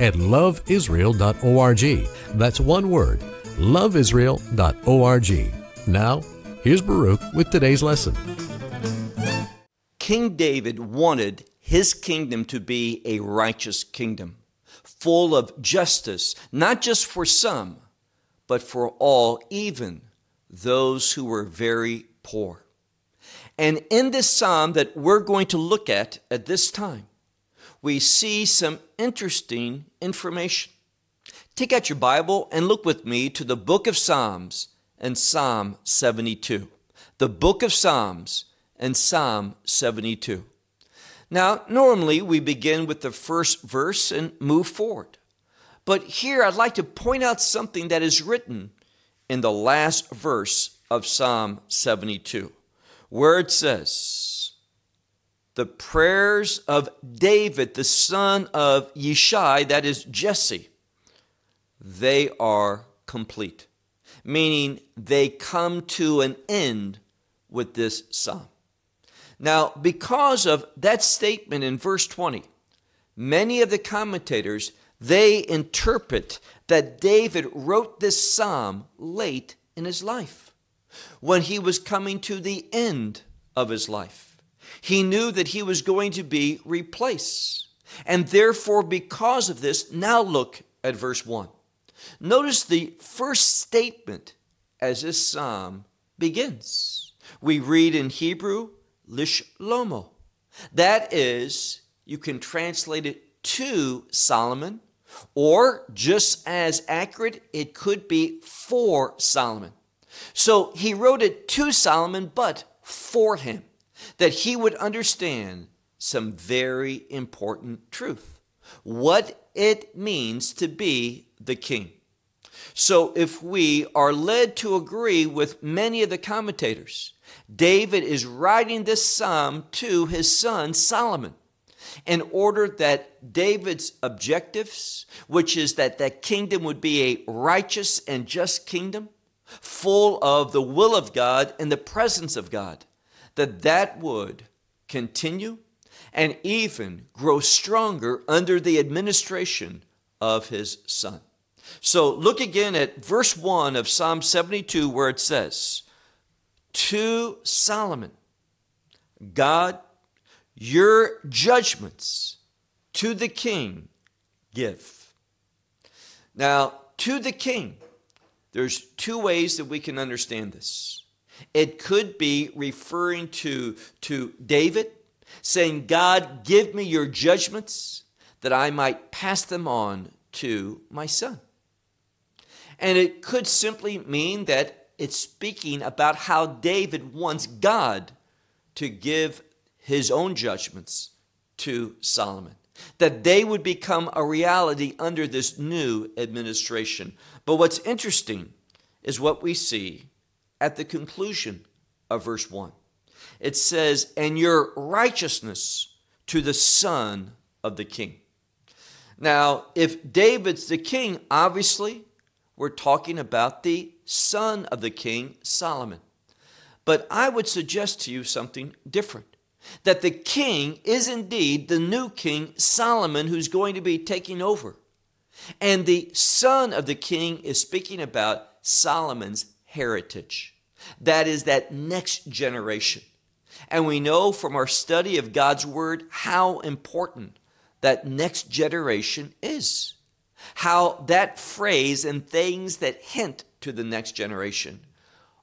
at loveisrael.org. That's one word, loveisrael.org. Now, here's Baruch with today's lesson. King David wanted his kingdom to be a righteous kingdom, full of justice, not just for some, but for all, even those who were very poor. And in this psalm that we're going to look at at this time, we see some interesting information. Take out your Bible and look with me to the book of Psalms and Psalm 72. The book of Psalms and Psalm 72. Now, normally we begin with the first verse and move forward. But here I'd like to point out something that is written in the last verse of Psalm 72, where it says, the prayers of David, the son of Yishai, that is Jesse, they are complete, meaning they come to an end with this psalm. Now, because of that statement in verse 20, many of the commentators they interpret that David wrote this psalm late in his life, when he was coming to the end of his life. He knew that he was going to be replaced. And therefore, because of this, now look at verse 1. Notice the first statement as this psalm begins. We read in Hebrew, Lishlomo. That is, you can translate it to Solomon, or just as accurate, it could be for Solomon. So he wrote it to Solomon, but for him that he would understand some very important truth what it means to be the king. So, if we are led to agree with many of the commentators, David is writing this psalm to his son Solomon in order that David's objectives, which is that that kingdom would be a righteous and just kingdom, full of the will of God and the presence of God, that that would continue and even grow stronger under the administration of his son. So look again at verse 1 of Psalm 72 where it says, To Solomon, God, your judgments to the king give. Now, to the king, there's two ways that we can understand this. It could be referring to, to David, saying, God, give me your judgments that I might pass them on to my son. And it could simply mean that it's speaking about how David wants God to give his own judgments to Solomon, that they would become a reality under this new administration. But what's interesting is what we see at the conclusion of verse 1. It says, And your righteousness to the son of the king. Now, if David's the king, obviously we're talking about the son of the king, Solomon. But I would suggest to you something different that the king is indeed the new king, Solomon, who's going to be taking over. And the son of the king is speaking about Solomon's heritage. That is that next generation. And we know from our study of God's Word how important that next generation is. How that phrase and things that hint to the next generation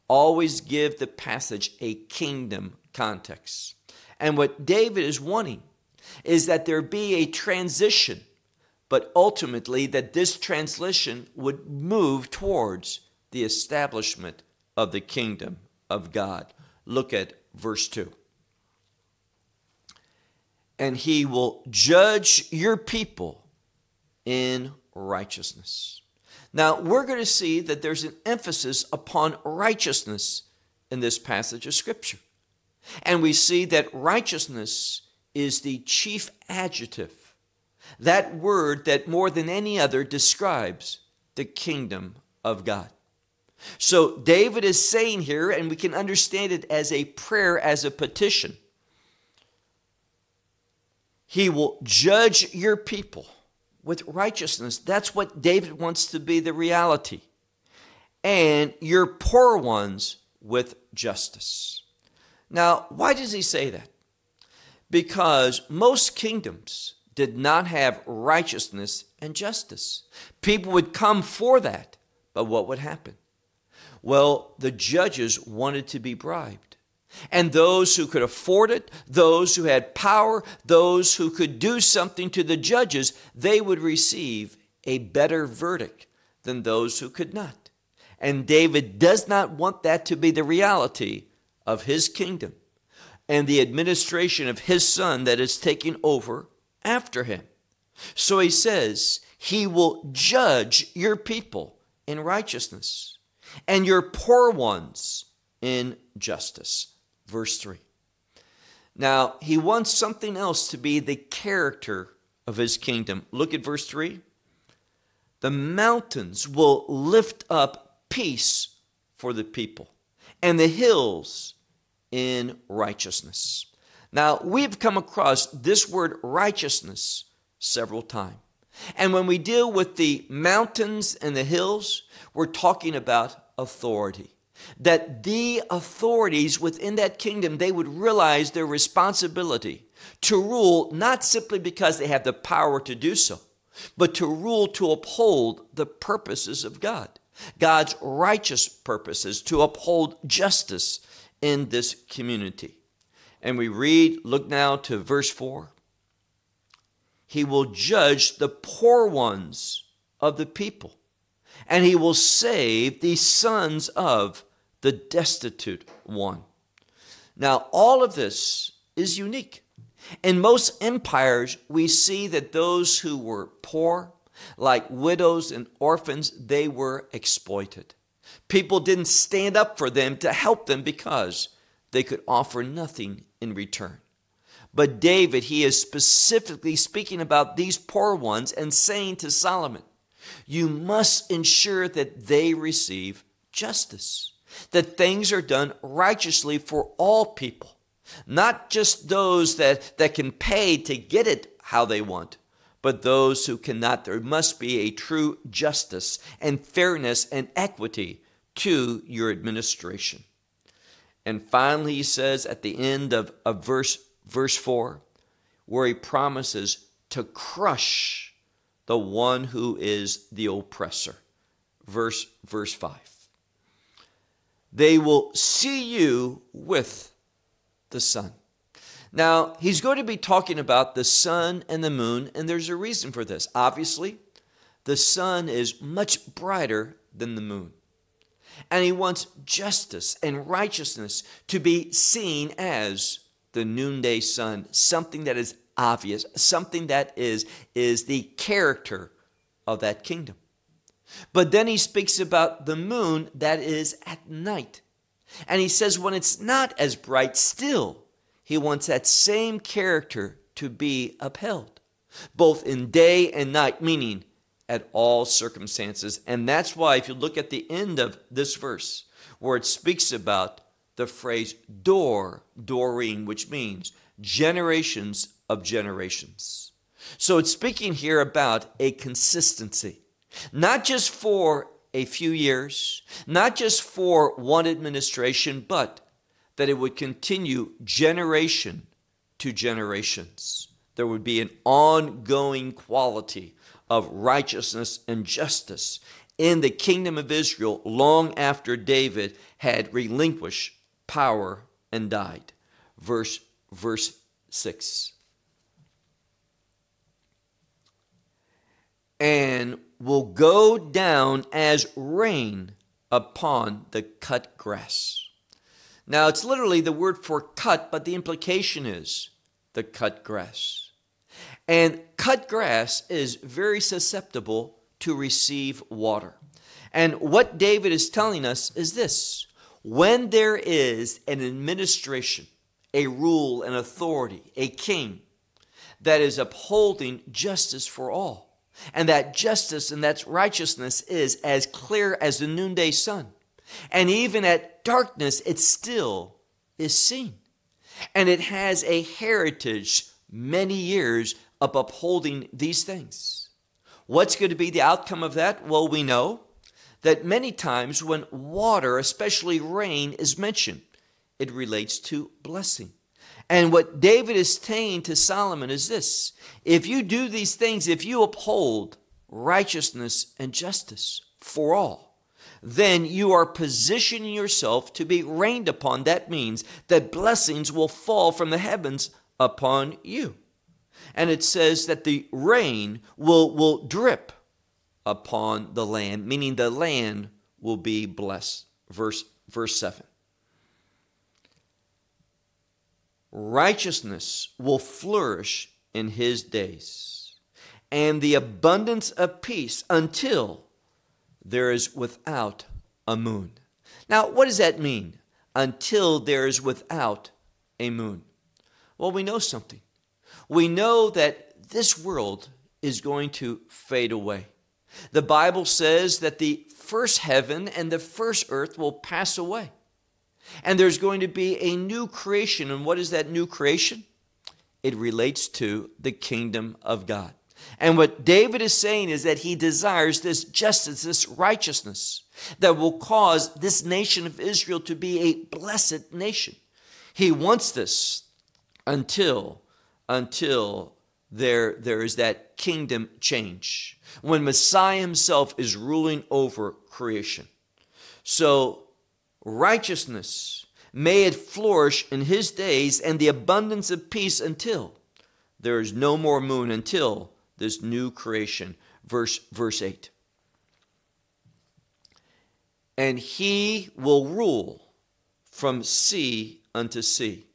always give the passage a kingdom context. And what David is wanting is that there be a transition, but ultimately that this transition would move towards the establishment of the kingdom of God. Look at verse 2. And he will judge your people in righteousness. Now, we're going to see that there's an emphasis upon righteousness in this passage of Scripture. And we see that righteousness is the chief adjective, that word that more than any other describes the kingdom of God. So David is saying here, and we can understand it as a prayer, as a petition. He will judge your people with righteousness. That's what David wants to be the reality. And your poor ones with justice. Now, why does he say that? Because most kingdoms did not have righteousness and justice. People would come for that, but what would happen? Well, the judges wanted to be bribed. And those who could afford it, those who had power, those who could do something to the judges, they would receive a better verdict than those who could not. And David does not want that to be the reality of his kingdom and the administration of his son that is taking over after him. So he says, He will judge your people in righteousness and your poor ones in justice. Verse 3. Now, he wants something else to be the character of his kingdom. Look at verse 3. The mountains will lift up peace for the people, and the hills in righteousness. Now, we've come across this word righteousness several times. And when we deal with the mountains and the hills, we're talking about authority. That the authorities within that kingdom, they would realize their responsibility to rule not simply because they have the power to do so, but to rule to uphold the purposes of God, God's righteous purposes, to uphold justice in this community. And we read, look now to verse 4. He will judge the poor ones of the people, and he will save the sons of the destitute one. Now, all of this is unique. In most empires, we see that those who were poor, like widows and orphans, they were exploited. People didn't stand up for them to help them because they could offer nothing in return. But David, he is specifically speaking about these poor ones and saying to Solomon, You must ensure that they receive justice, that things are done righteously for all people, not just those that, that can pay to get it how they want, but those who cannot. There must be a true justice and fairness and equity to your administration. And finally, he says at the end of, of verse, verse 4, where he promises to crush the one who is the oppressor. Verse, verse 5. They will see you with the sun. Now, he's going to be talking about the sun and the moon, and there's a reason for this. Obviously, the sun is much brighter than the moon and he wants justice and righteousness to be seen as the noonday sun, something that is obvious, something that is, is the character of that kingdom. But then he speaks about the moon that is at night. And he says, when it's not as bright, still, he wants that same character to be upheld, both in day and night, meaning at all circumstances. And that's why, if you look at the end of this verse, where it speaks about the phrase dor, doreen, which means generations of generations. So it's speaking here about a consistency, not just for a few years, not just for one administration, but that it would continue generation to generations. There would be an ongoing quality of righteousness and justice in the kingdom of Israel long after David had relinquished power and died. Verse, verse 6. And will go down as rain upon the cut grass. Now, it's literally the word for cut, but the implication is the cut grass. And cut grass is very susceptible to receive water. And what David is telling us is this when there is an administration, a rule, an authority, a king that is upholding justice for all, and that justice and that righteousness is as clear as the noonday sun, and even at darkness, it still is seen. And it has a heritage many years of upholding these things. What's going to be the outcome of that? Well, we know that many times when water, especially rain, is mentioned, it relates to blessing. And what David is saying to Solomon is this if you do these things, if you uphold righteousness and justice for all, then you are positioning yourself to be rained upon. That means that blessings will fall from the heavens upon you. And it says that the rain will, will drip upon the land, meaning the land will be blessed. Verse, verse 7. Righteousness will flourish in his days, and the abundance of peace until there is without a moon. Now, what does that mean? Until there is without a moon. Well, we know something. We know that this world is going to fade away. The Bible says that the first heaven and the first earth will pass away. And there's going to be a new creation. And what is that new creation? It relates to the kingdom of God. And what David is saying is that he desires this justice, this righteousness that will cause this nation of Israel to be a blessed nation. He wants this until until there, there is that kingdom change when Messiah himself is ruling over creation. So, righteousness, may it flourish in his days and the abundance of peace until there is no more moon, until this new creation. Verse, verse 8. And he will rule from sea unto sea,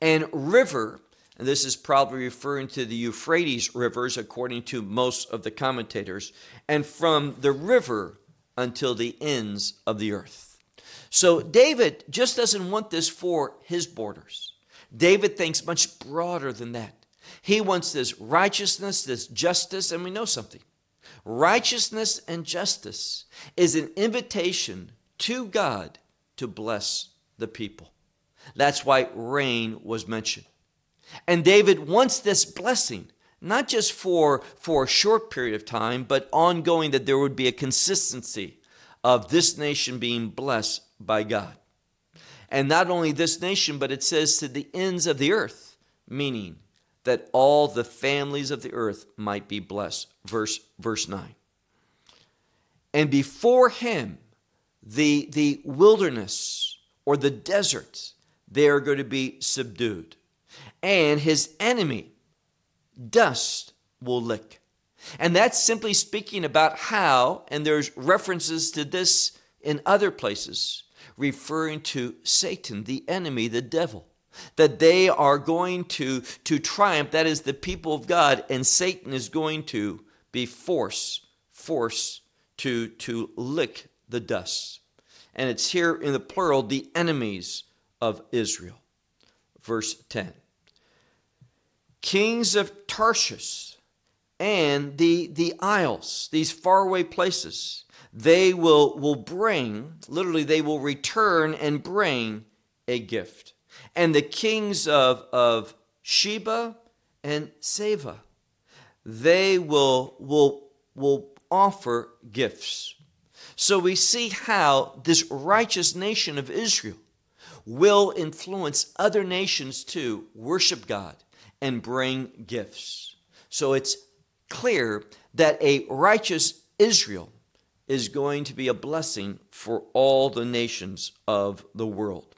and river and this is probably referring to the Euphrates rivers, according to most of the commentators, and from the river until the ends of the earth. So David just doesn't want this for his borders. David thinks much broader than that. He wants this righteousness, this justice, and we know something. Righteousness and justice is an invitation to God to bless the people. That's why rain was mentioned. And David wants this blessing, not just for, for a short period of time, but ongoing, that there would be a consistency of this nation being blessed by God. And not only this nation, but it says to the ends of the earth, meaning that all the families of the earth might be blessed. Verse, verse 9. And before him, the, the wilderness or the desert, they are going to be subdued and his enemy, dust will lick. And that's simply speaking about how, and there's references to this in other places, referring to Satan, the enemy, the devil, that they are going to, to triumph. That is the people of God, and Satan is going to be forced, forced to, to lick the dust. And it's here in the plural, the enemies of Israel. Verse 10 kings of Tarshish and the, the isles, these faraway places, they will, will bring, literally, they will return and bring a gift. And the kings of, of Sheba and Seba, they will, will, will offer gifts. So we see how this righteous nation of Israel will influence other nations to worship God and bring gifts. So it's clear that a righteous Israel is going to be a blessing for all the nations of the world.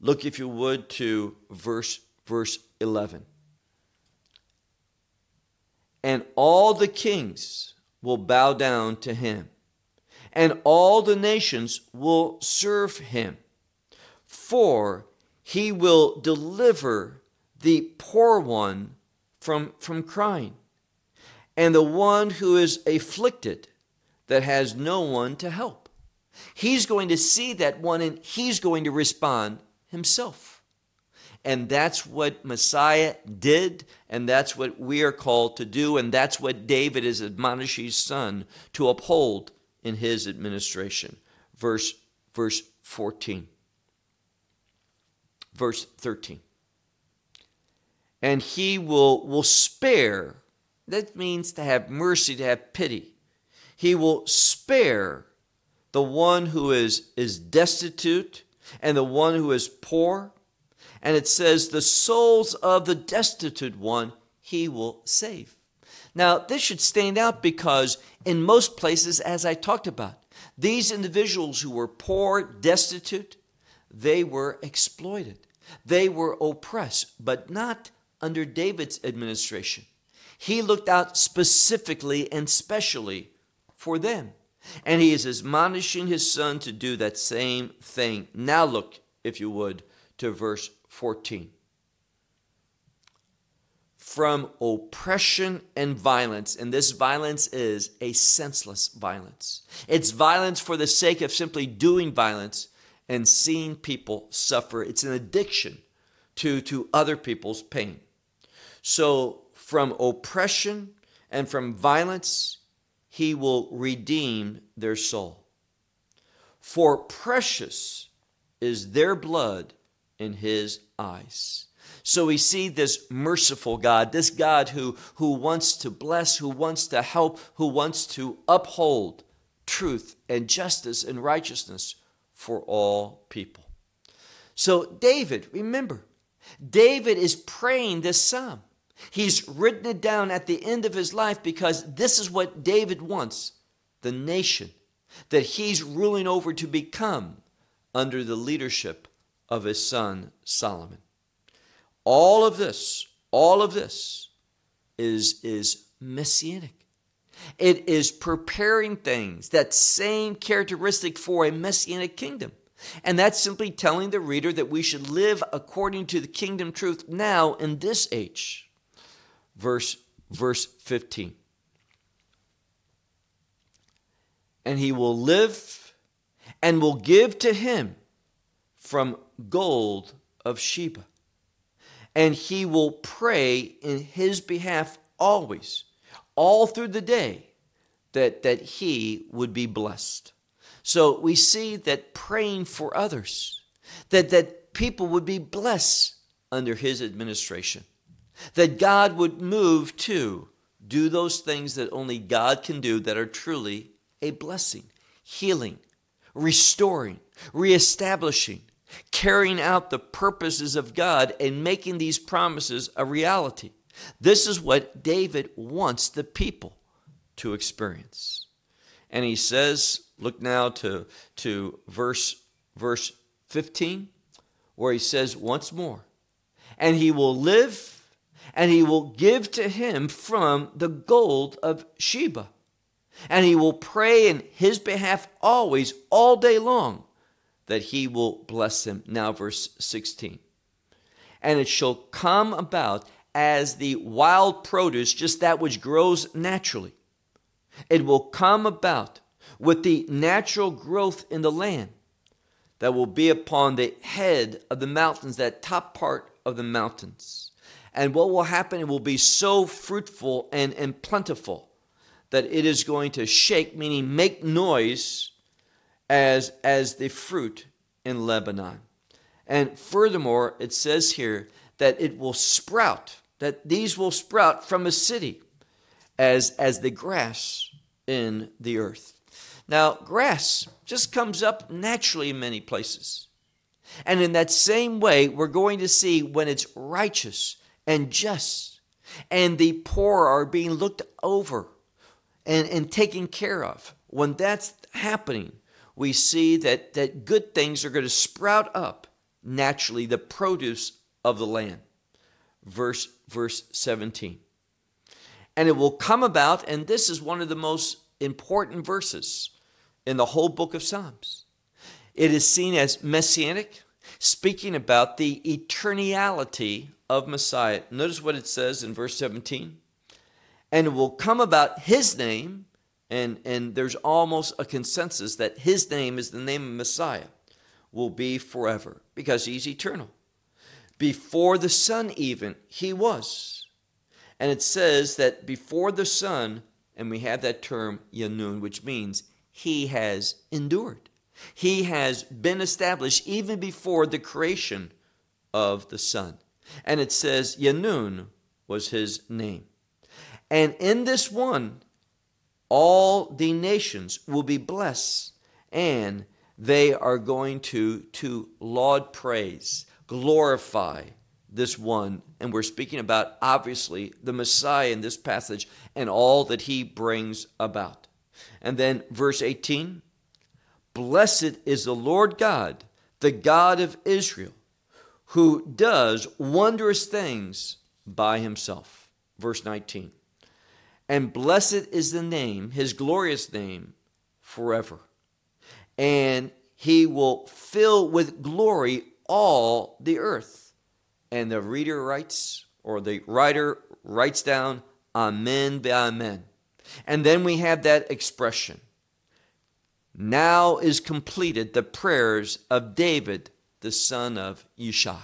Look, if you would, to verse, verse 11. And all the kings will bow down to him, and all the nations will serve him, for he will deliver the poor one from, from crying, and the one who is afflicted that has no one to help. He's going to see that one and he's going to respond himself. And that's what Messiah did, and that's what we are called to do, and that's what David is admonishing his son to uphold in his administration. Verse, verse 14. Verse 13. And he will, will spare, that means to have mercy, to have pity. He will spare the one who is, is destitute and the one who is poor and it says, The souls of the destitute one he will save. Now, this should stand out because in most places, as I talked about, these individuals who were poor, destitute, they were exploited. They were oppressed, but not under David's administration. He looked out specifically and specially for them. And he is admonishing his son to do that same thing. Now, look, if you would, to verse 14. From oppression and violence, and this violence is a senseless violence. It's violence for the sake of simply doing violence and seeing people suffer. It's an addiction to, to other people's pain. So, from oppression and from violence, he will redeem their soul. For precious is their blood in his eyes. So we see this merciful God, this God who, who wants to bless, who wants to help, who wants to uphold truth and justice and righteousness for all people. So, David, remember, David is praying this psalm. He's written it down at the end of his life because this is what David wants the nation that he's ruling over to become under the leadership of his son Solomon. All of this, all of this is, is messianic. It is preparing things, that same characteristic for a messianic kingdom. And that's simply telling the reader that we should live according to the kingdom truth now in this age. Verse, verse 15. And he will live and will give to him from gold of Sheba. And he will pray in his behalf always, all through the day, that, that he would be blessed. So we see that praying for others, that, that people would be blessed under his administration, that God would move to do those things that only God can do that are truly a blessing, healing, restoring, reestablishing, carrying out the purposes of God and making these promises a reality. This is what David wants the people to experience. And he says, look now to, to verse, verse 15, where he says once more, and he will live and he will give to him from the gold of Sheba. And he will pray in his behalf always, all day long that he will bless him. Now, verse 16. And it shall come about as the wild produce, just that which grows naturally. It will come about with the natural growth in the land that will be upon the head of the mountains, that top part of the mountains. And what will happen? It will be so fruitful and, and plentiful that it is going to shake, meaning make noise as, as the fruit in Lebanon. And furthermore, it says here that it will sprout, that these will sprout from a city as, as the grass in the earth. Now, grass just comes up naturally in many places. And in that same way, we're going to see when it's righteous and just, and the poor are being looked over and, and taken care of. When that's happening, we see that, that good things are going to sprout up naturally, the produce of the land. Verse, verse 17. And it will come about, and this is one of the most important verses in the whole book of Psalms. It is seen as messianic, speaking about the eternality of Messiah. Notice what it says in verse 17. And it will come about his name and, and there's almost a consensus that his name is the name of Messiah, will be forever because he's eternal. Before the sun, even, he was. And it says that before the sun, and we have that term Yanun, which means he has endured. He has been established even before the creation of the sun. And it says Yanun was his name. And in this one, all the nations will be blessed, and they are going to, to laud praise, glorify this one. And we're speaking about, obviously, the Messiah in this passage and all that he brings about. And then verse 18 Blessed is the Lord God, the God of Israel, who does wondrous things by himself. Verse 19 and blessed is the name, his glorious name, forever. And he will fill with glory all the earth. And the reader writes, or the writer writes down, Amen, Amen. And then we have that expression. Now is completed the prayers of David, the son of Yishai.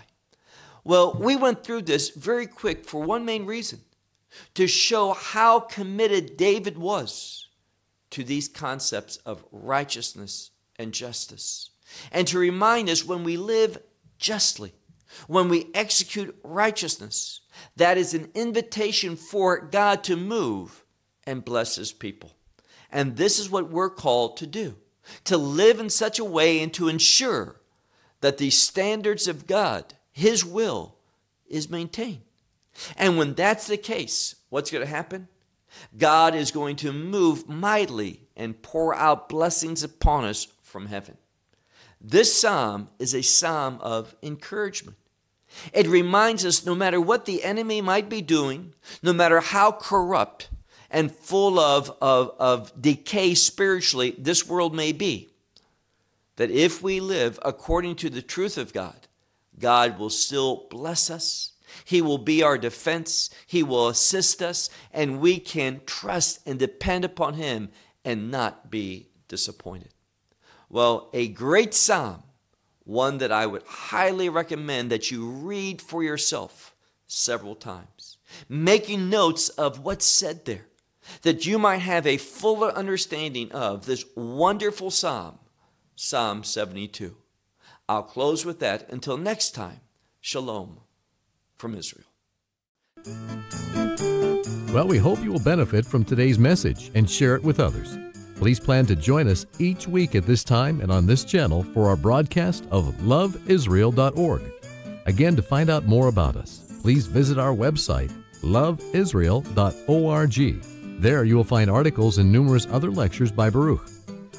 Well, we went through this very quick for one main reason to show how committed David was to these concepts of righteousness and justice. And to remind us when we live justly, when we execute righteousness, that is an invitation for God to move and bless his people. And this is what we're called to do to live in such a way and to ensure that the standards of God, his will, is maintained. And when that's the case, what's going to happen? God is going to move mightily and pour out blessings upon us from heaven. This psalm is a psalm of encouragement. It reminds us no matter what the enemy might be doing, no matter how corrupt and full of, of, of decay spiritually this world may be, that if we live according to the truth of God, God will still bless us he will be our defense. He will assist us, and we can trust and depend upon Him and not be disappointed. Well, a great psalm, one that I would highly recommend that you read for yourself several times, making notes of what's said there, that you might have a fuller understanding of this wonderful psalm, Psalm 72. I'll close with that until next time. Shalom from Israel. Well, we hope you will benefit from today's message and share it with others. Please plan to join us each week at this time and on this channel for our broadcast of loveisrael.org. Again, to find out more about us, please visit our website, loveisrael.org. There you will find articles and numerous other lectures by Baruch.